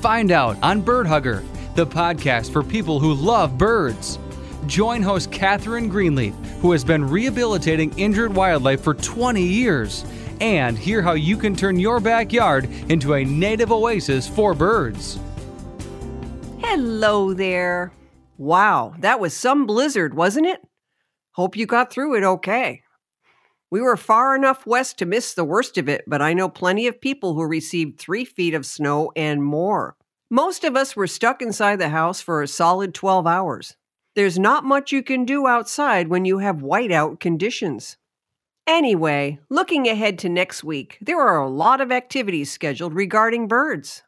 Find out on Bird Hugger, the podcast for people who love birds. Join host Catherine Greenleaf, who has been rehabilitating injured wildlife for 20 years, and hear how you can turn your backyard into a native oasis for birds. Hello there. Wow, that was some blizzard, wasn't it? Hope you got through it okay. We were far enough west to miss the worst of it, but I know plenty of people who received three feet of snow and more. Most of us were stuck inside the house for a solid 12 hours. There's not much you can do outside when you have whiteout conditions. Anyway, looking ahead to next week, there are a lot of activities scheduled regarding birds.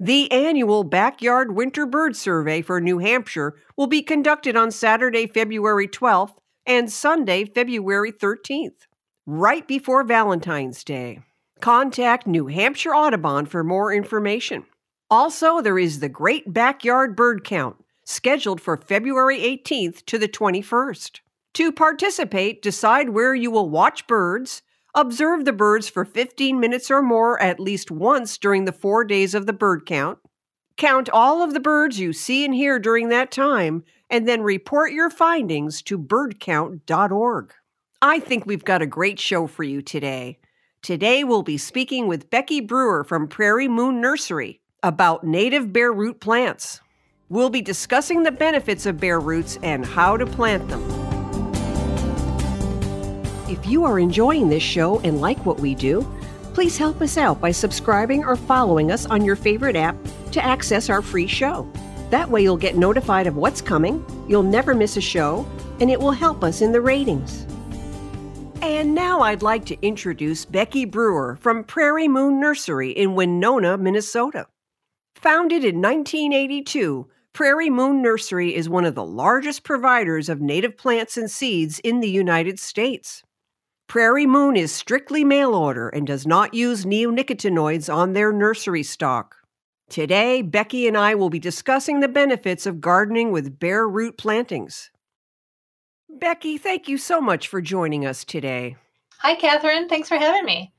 The annual Backyard Winter Bird Survey for New Hampshire will be conducted on Saturday, February 12th and Sunday, February 13th, right before Valentine's Day. Contact New Hampshire Audubon for more information. Also, there is the Great Backyard Bird Count, scheduled for February 18th to the 21st. To participate, decide where you will watch birds, observe the birds for 15 minutes or more at least once during the four days of the bird count, count all of the birds you see and hear during that time, and then report your findings to birdcount.org. I think we've got a great show for you today. Today we'll be speaking with Becky Brewer from Prairie Moon Nursery about native bare root plants. We'll be discussing the benefits of bare roots and how to plant them. If you are enjoying this show and like what we do, please help us out by subscribing or following us on your favorite app to access our free show. That way, you'll get notified of what's coming, you'll never miss a show, and it will help us in the ratings. And now I'd like to introduce Becky Brewer from Prairie Moon Nursery in Winona, Minnesota. Founded in 1982, Prairie Moon Nursery is one of the largest providers of native plants and seeds in the United States. Prairie Moon is strictly mail order and does not use neonicotinoids on their nursery stock. Today, Becky and I will be discussing the benefits of gardening with bare root plantings. Becky, thank you so much for joining us today. Hi, Catherine. Thanks for having me.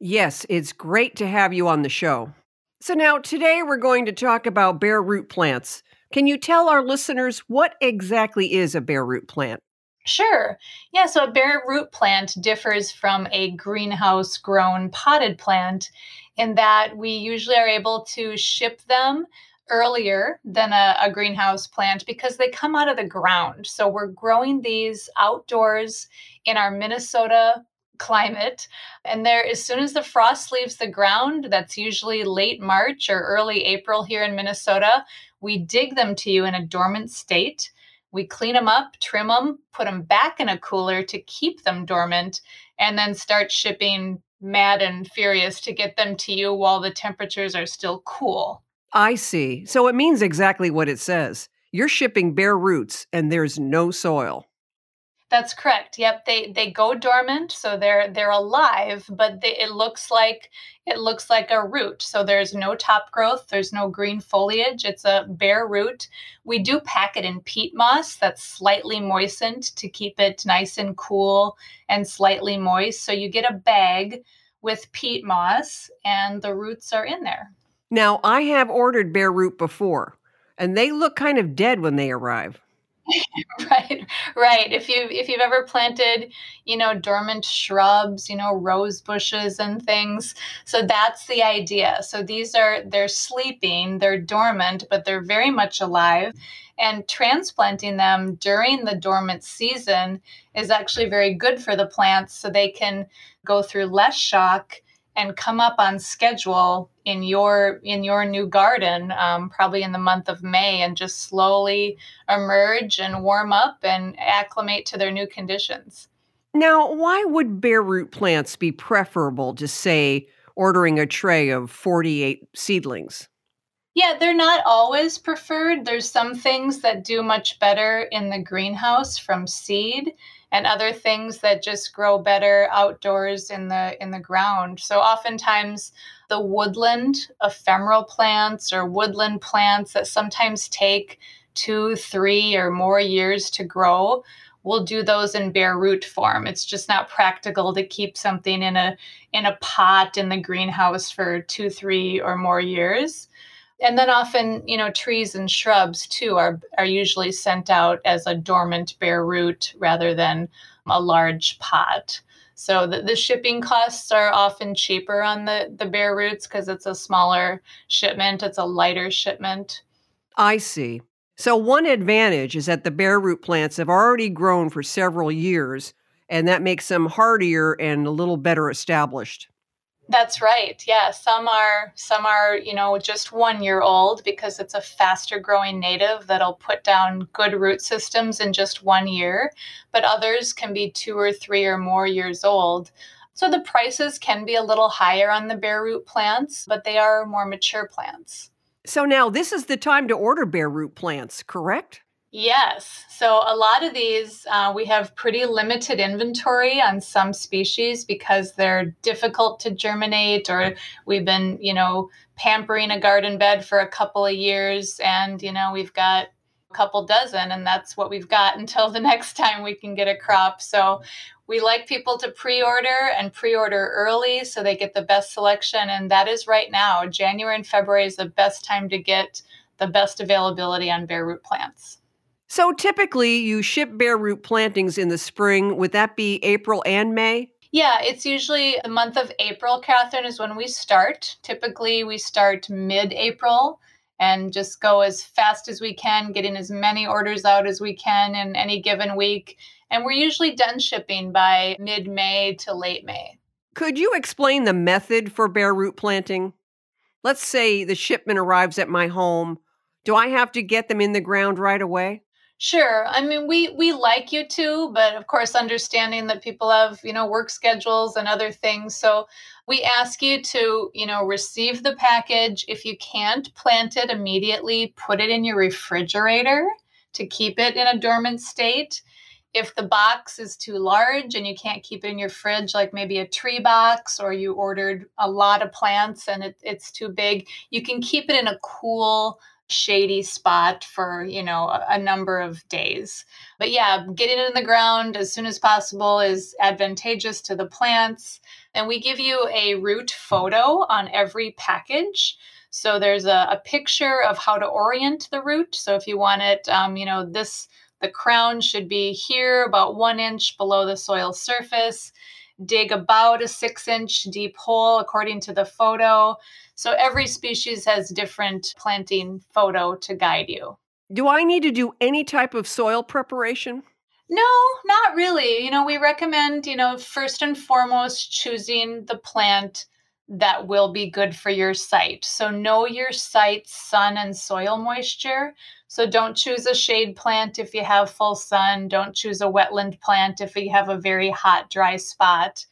Yes, it's great to have you on the show. So, now today we're going to talk about bare root plants. Can you tell our listeners what exactly is a bare root plant? Sure. Yeah, so a bare root plant differs from a greenhouse grown potted plant in that we usually are able to ship them earlier than a, a, greenhouse plant because they come out of the ground. So we're growing these outdoors in our Minnesota climate. And there, as soon as the frost leaves the ground, that's usually late March or early April here in Minnesota, we dig them to you in a dormant state we clean them up, trim them, put them back in a cooler to keep them dormant, and then start shipping mad and furious to get them to you while the temperatures are still cool. I see. So it means exactly what it says. You're shipping bare roots and there's no soil. That's correct. Yep, they they go dormant, so they're they're alive, but they, it looks like it looks like a root. So there's no top growth, there's no green foliage. It's a bare root. We do pack it in peat moss that's slightly moistened to keep it nice and cool and slightly moist. So you get a bag with peat moss and the roots are in there. Now, I have ordered bare root before, and they look kind of dead when they arrive. right right if you if you've ever planted you know dormant shrubs you know rose bushes and things so that's the idea so these are they're sleeping they're dormant but they're very much alive and transplanting them during the dormant season is actually very good for the plants so they can go through less shock and come up on schedule in your in your new garden um, probably in the month of may and just slowly emerge and warm up and acclimate to their new conditions now why would bare root plants be preferable to say ordering a tray of 48 seedlings Yeah, they're not always preferred. There's some things that do much better in the greenhouse from seed and other things that just grow better outdoors in the in the ground. So oftentimes the woodland ephemeral plants or woodland plants that sometimes take 2, 3 or more years to grow we'll do those in bare root form. It's just not practical to keep something in a in a pot in the greenhouse for 2, 3 or more years and then often you know trees and shrubs too are are usually sent out as a dormant bare root rather than a large pot. So the, the shipping costs are often cheaper on the the bare roots because it's a smaller shipment it's a lighter shipment. I see. So one advantage is that the bare root plants have already grown for several years and that makes them hardier and a little better established that's right. Yeah, some are some are, you know, just 1 year old because it's a faster growing native that'll put down good root systems in just 1 year, but others can be 2 or 3 or more years old. So the prices can be a little higher on the bare root plants, but they are more mature plants. So now this is the time to order bare root plants, correct? Yes. So a lot of these, uh, we have pretty limited inventory on some species because they're difficult to germinate, or we've been, you know, pampering a garden bed for a couple of years, and you know, we've got a couple dozen, and that's what we've got until the next time we can get a crop. So we like people to pre-order and pre-order early so they get the best selection, and that is right now. January and February is the best time to get the best availability on bare root plants. So typically you ship bare root plantings in the spring. Would that be April and May? Yeah, it's usually the month of April, Catherine, is when we start. Typically, we start mid April and just go as fast as we can, getting as many orders out as we can in any given week. And we're usually done shipping by mid May to late May. Could you explain the method for bare root planting? Let's say the shipment arrives at my home. Do I have to get them in the ground right away? Sure. I mean, we we like you to, but of course, understanding that people have you know work schedules and other things. So we ask you to you know receive the package. If you can't plant it immediately, put it in your refrigerator to keep it in a dormant state. If the box is too large and you can't keep it in your fridge, like maybe a tree box, or you ordered a lot of plants and it, it's too big, you can keep it in a cool shady spot for you know a, a, number of days. But yeah getting it in the ground as soon as possible is advantageous to the plants. And we give you a root photo on every package. So there's a, a picture of how to orient the root. So if you want it um, you know this the crown should be here about one inch below the soil surface. Dig about a six inch deep hole according to the photo so every species has different planting photo to guide you. Do I need to do any type of soil preparation? No, not really. You know, we recommend, you know, first and foremost choosing the plant that will be good for your site. So know your site's sun and soil moisture. So don't choose a shade plant if you have full sun. Don't choose a wetland plant if you have a very hot, dry spot.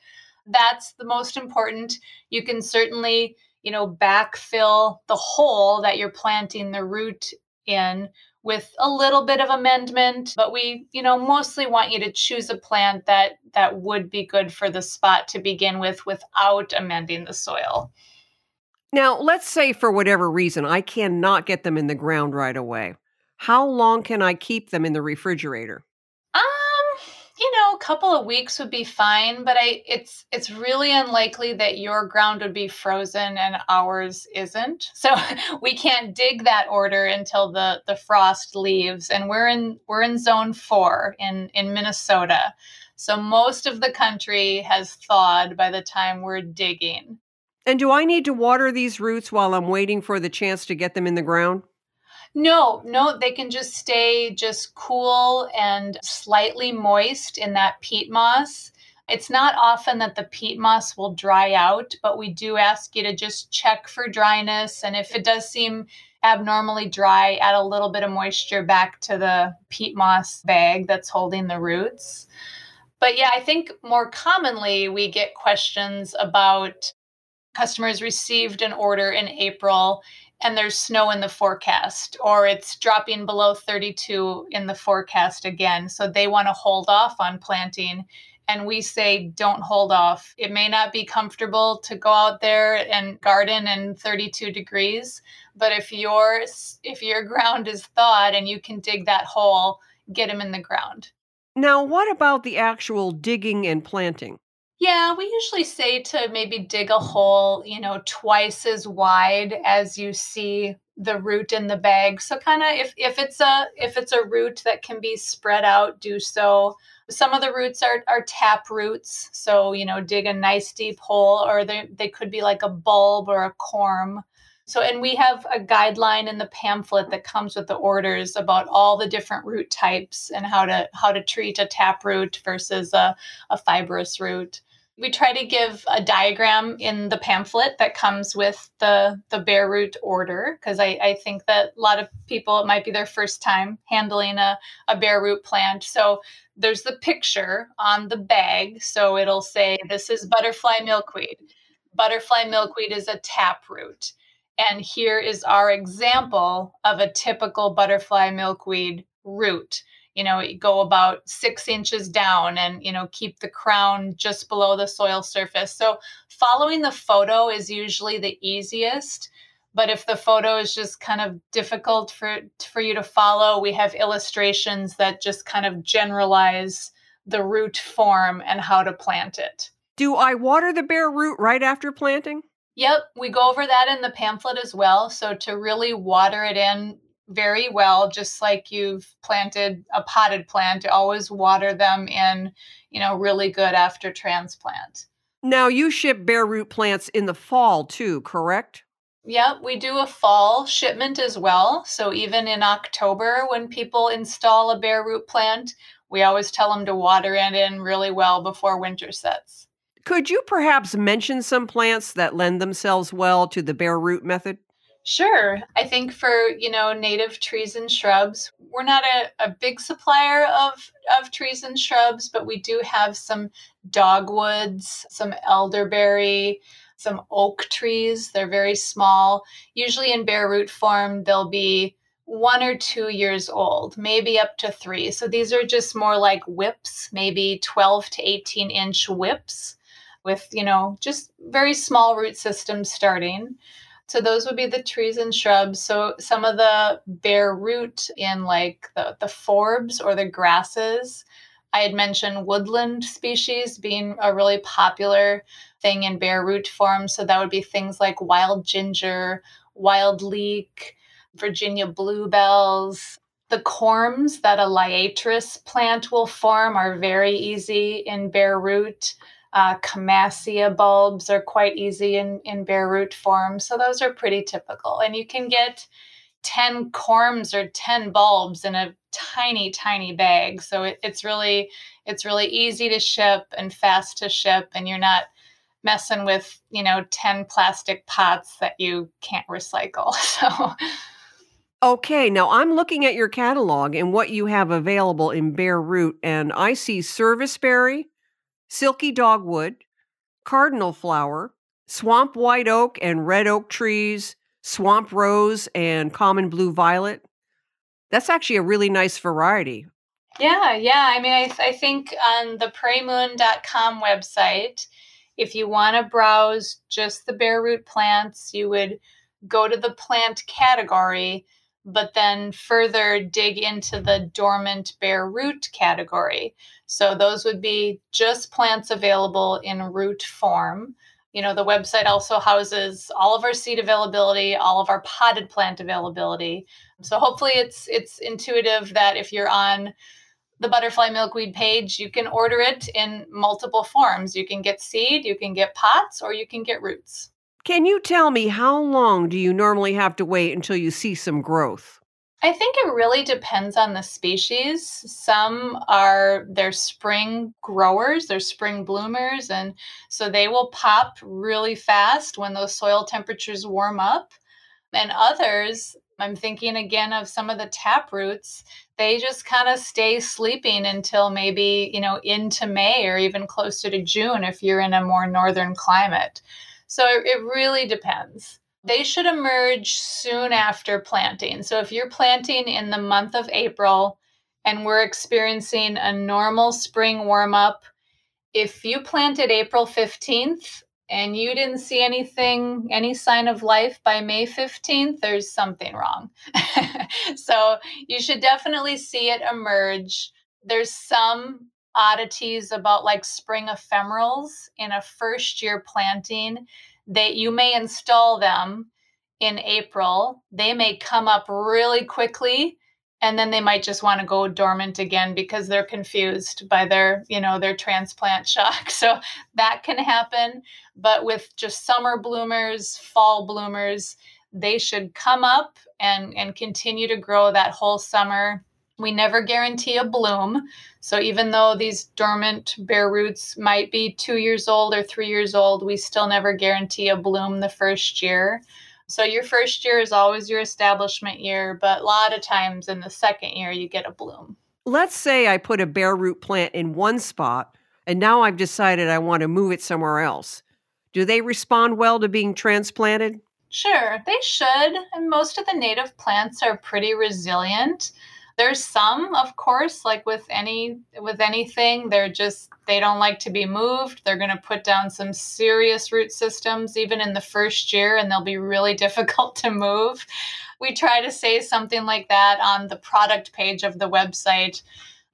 That's the most important. You can certainly you know, backfill the hole that you're planting the root in with a little bit of amendment but we you know mostly want you to choose a plant that that would be good for the spot to begin with without amending the soil. Now let's say for whatever reason i cannot get them in the ground right away. How long can i keep them in the refrigerator you know, a couple of weeks would be fine, but I it's it's really unlikely that your ground would be frozen and ours isn't. So we can't dig that order until the the frost leaves and we're in we're in zone 4 in in Minnesota. So most of the country has thawed by the time we're digging. And do I need to water these roots while I'm waiting for the chance to get them in the ground? No, no, they can just stay just cool and slightly moist in that peat moss. It's not often that the peat moss will dry out, but we do ask you to just check for dryness. And if it does seem abnormally dry, add a little bit of moisture back to the peat moss bag that's holding the roots. But yeah, I think more commonly we get questions about customers received an order in April and there's snow in the forecast, or it's dropping below 32 in the forecast again. So they want to hold off on planting. And we say, don't hold off. It may not be comfortable to go out there and garden in 32 degrees, but if your if your ground is thawed and you can dig that hole, get them in the ground. Now, what about the actual digging and planting? Yeah, we usually say to maybe dig a hole, you know, twice as wide as you see the root in the bag. So kind of if if it's a if it's a root that can be spread out, do so. Some of the roots are are tap roots, so you know, dig a nice deep hole, or they they could be like a bulb or a corm. So, and we have a guideline in the pamphlet that comes with the orders about all the different root types and how to how to treat a tap root versus a, a fibrous root. We try to give a diagram in the pamphlet that comes with the the bare root order because I, I think that a lot of people it might be their first time handling a, a bare root plant. So there's the picture on the bag. So it'll say this is butterfly milkweed. Butterfly milkweed is a tap root and here is our example of a typical butterfly milkweed root. You know, go about six inches down and, you know, keep the crown just below the soil surface. So following the photo is usually the easiest. But if the photo is just kind of difficult for, for you to follow, we have illustrations that just kind of generalize the root form and how to plant it. Do I water the bare root right after planting? Yep, we go over that in the pamphlet as well. So to really water it in very well, just like you've planted a potted plant, always water them in, you know, really good after transplant. Now you ship bare root plants in the fall too, correct? Yep, we do a fall shipment as well. So even in October, when people install a bare root plant, we always tell them to water it in really well before winter sets. Could you perhaps mention some plants that lend themselves well to the bare root method? Sure. I think for, you know, native trees and shrubs, we're not a, a big supplier of, of trees and shrubs, but we do have some dogwoods, some elderberry, some oak trees. They're very small. Usually in bare root form, they'll be one or two years old, maybe up to three. So these are just more like whips, maybe 12 to 18 inch whips with, you know, just very small root systems starting. So those would be the trees and shrubs. So some of the bare root in like the, the forbs or the grasses. I had mentioned woodland species being a really popular thing in bare root form. So that would be things like wild ginger, wild leek, Virginia bluebells. The corms that a liatris plant will form are very easy in bare root. Uh, Camassia bulbs are quite easy in, in bare root form. So those are pretty typical. And you can get 10 corms or 10 bulbs in a tiny, tiny bag. So it, it's really, it's really easy to ship and fast to ship. And you're not messing with, you know, 10 plastic pots that you can't recycle. So Okay, now I'm looking at your catalog and what you have available in bare root, and I see serviceberry, silky dogwood, cardinal flower, swamp white oak and red oak trees, swamp rose and common blue violet. That's actually a really nice variety. Yeah, yeah. I mean, I, I think on the prairiemoon.com website, if you want to browse just the bare root plants, you would go to the plant category, but then further dig into the dormant bare root category. So those would be just plants available in root form. You know, the website also houses all of our seed availability, all of our potted plant availability. So hopefully it's it's intuitive that if you're on the butterfly milkweed page, you can order it in multiple forms. You can get seed, you can get pots, or you can get roots. Can you tell me how long do you normally have to wait until you see some growth? I think it really depends on the species. Some are they're spring growers, they're spring bloomers, and so they will pop really fast when those soil temperatures warm up. And others, I'm thinking again of some of the tap roots, they just kind of stay sleeping until maybe, you know, into May or even closer to June if you're in a more northern climate. So it, really depends They should emerge soon after planting. So if you're planting in the month of April and we're experiencing a normal spring warm up, if you planted April 15th and you didn't see anything, any sign of life by May 15th, there's something wrong. so you should definitely see it emerge. There's some oddities about like spring ephemerals in a first year planting that you may install them in April. They may come up really quickly and then they might just want to go dormant again because they're confused by their you know their transplant shock. So that can happen. But with just summer bloomers fall bloomers they should come up and and continue to grow that whole summer we never guarantee a bloom so even though these dormant bare roots might be two years old or three years old we still never guarantee a bloom the first year so your first year is always your establishment year, but a lot of times in the second year you get a bloom. Let's say I put a bare root plant in one spot and now I've decided I want to move it somewhere else. Do they respond well to being transplanted? Sure, they should. And most of the native plants are pretty resilient there's some of course like with any with anything they're just they don't like to be moved. They're going to put down some serious root systems even in the first year and they'll be really difficult to move. We try to say something like that on the product page of the website.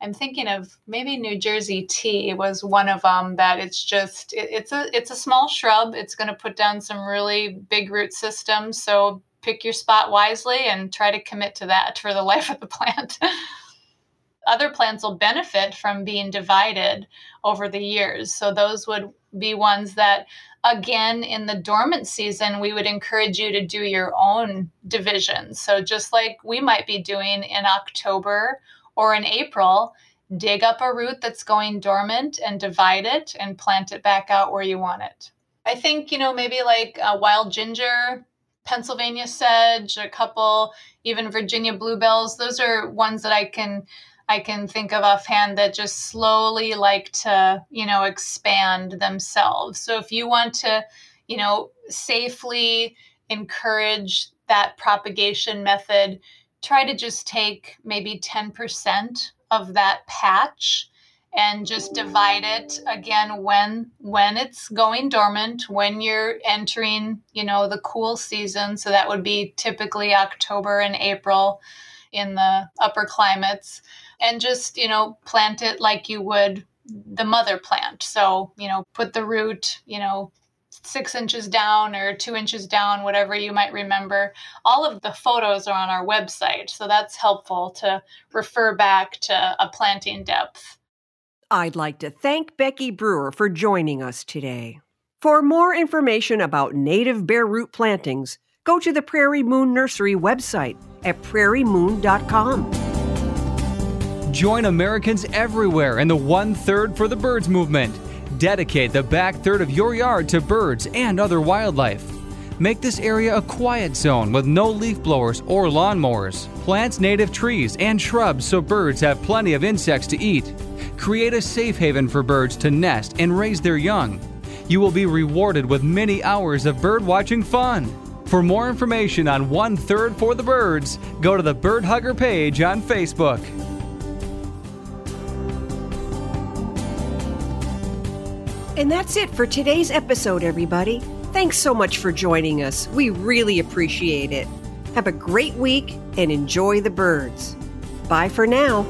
I'm thinking of maybe new jersey tea was one of them that it's just it, it's a it's a small shrub. It's going to put down some really big root systems. So pick your spot wisely and try to commit to that for the life of the plant. Other plants will benefit from being divided over the years. So, those would be ones that, again, in the dormant season, we would encourage you to do your own division. So, just like we might be doing in October or in April, dig up a root that's going dormant and divide it and plant it back out where you want it. I think, you know, maybe like a wild ginger Pennsylvania sedge, a couple even Virginia bluebells. Those are ones that I can I can think of offhand that just slowly like to, you know, expand themselves. So if you want to, you know, safely encourage that propagation method, try to just take maybe 10% of that patch and just divide it again when when it's going dormant when you're entering you know the cool season so that would be typically october and april in the upper climates and just you know plant it like you would the mother plant so you know put the root you know six inches down or two inches down, whatever you might remember. All of the photos are on our website, so that's helpful to refer back to a planting depth. I'd like to thank Becky Brewer for joining us today. For more information about native bare root plantings, go to the Prairie Moon Nursery website at prairiemoon.com. Join Americans everywhere in the One Third for the Birds movement. Dedicate the back third of your yard to birds and other wildlife. Make this area a quiet zone with no leaf blowers or lawnmowers. Plant native trees and shrubs so birds have plenty of insects to eat. Create a safe haven for birds to nest and raise their young. You will be rewarded with many hours of bird watching fun. For more information on One Third for the Birds, go to the Bird Hugger page on Facebook. And that's it for today's episode, everybody. Thanks so much for joining us. We really appreciate it. Have a great week and enjoy the birds. Bye for now.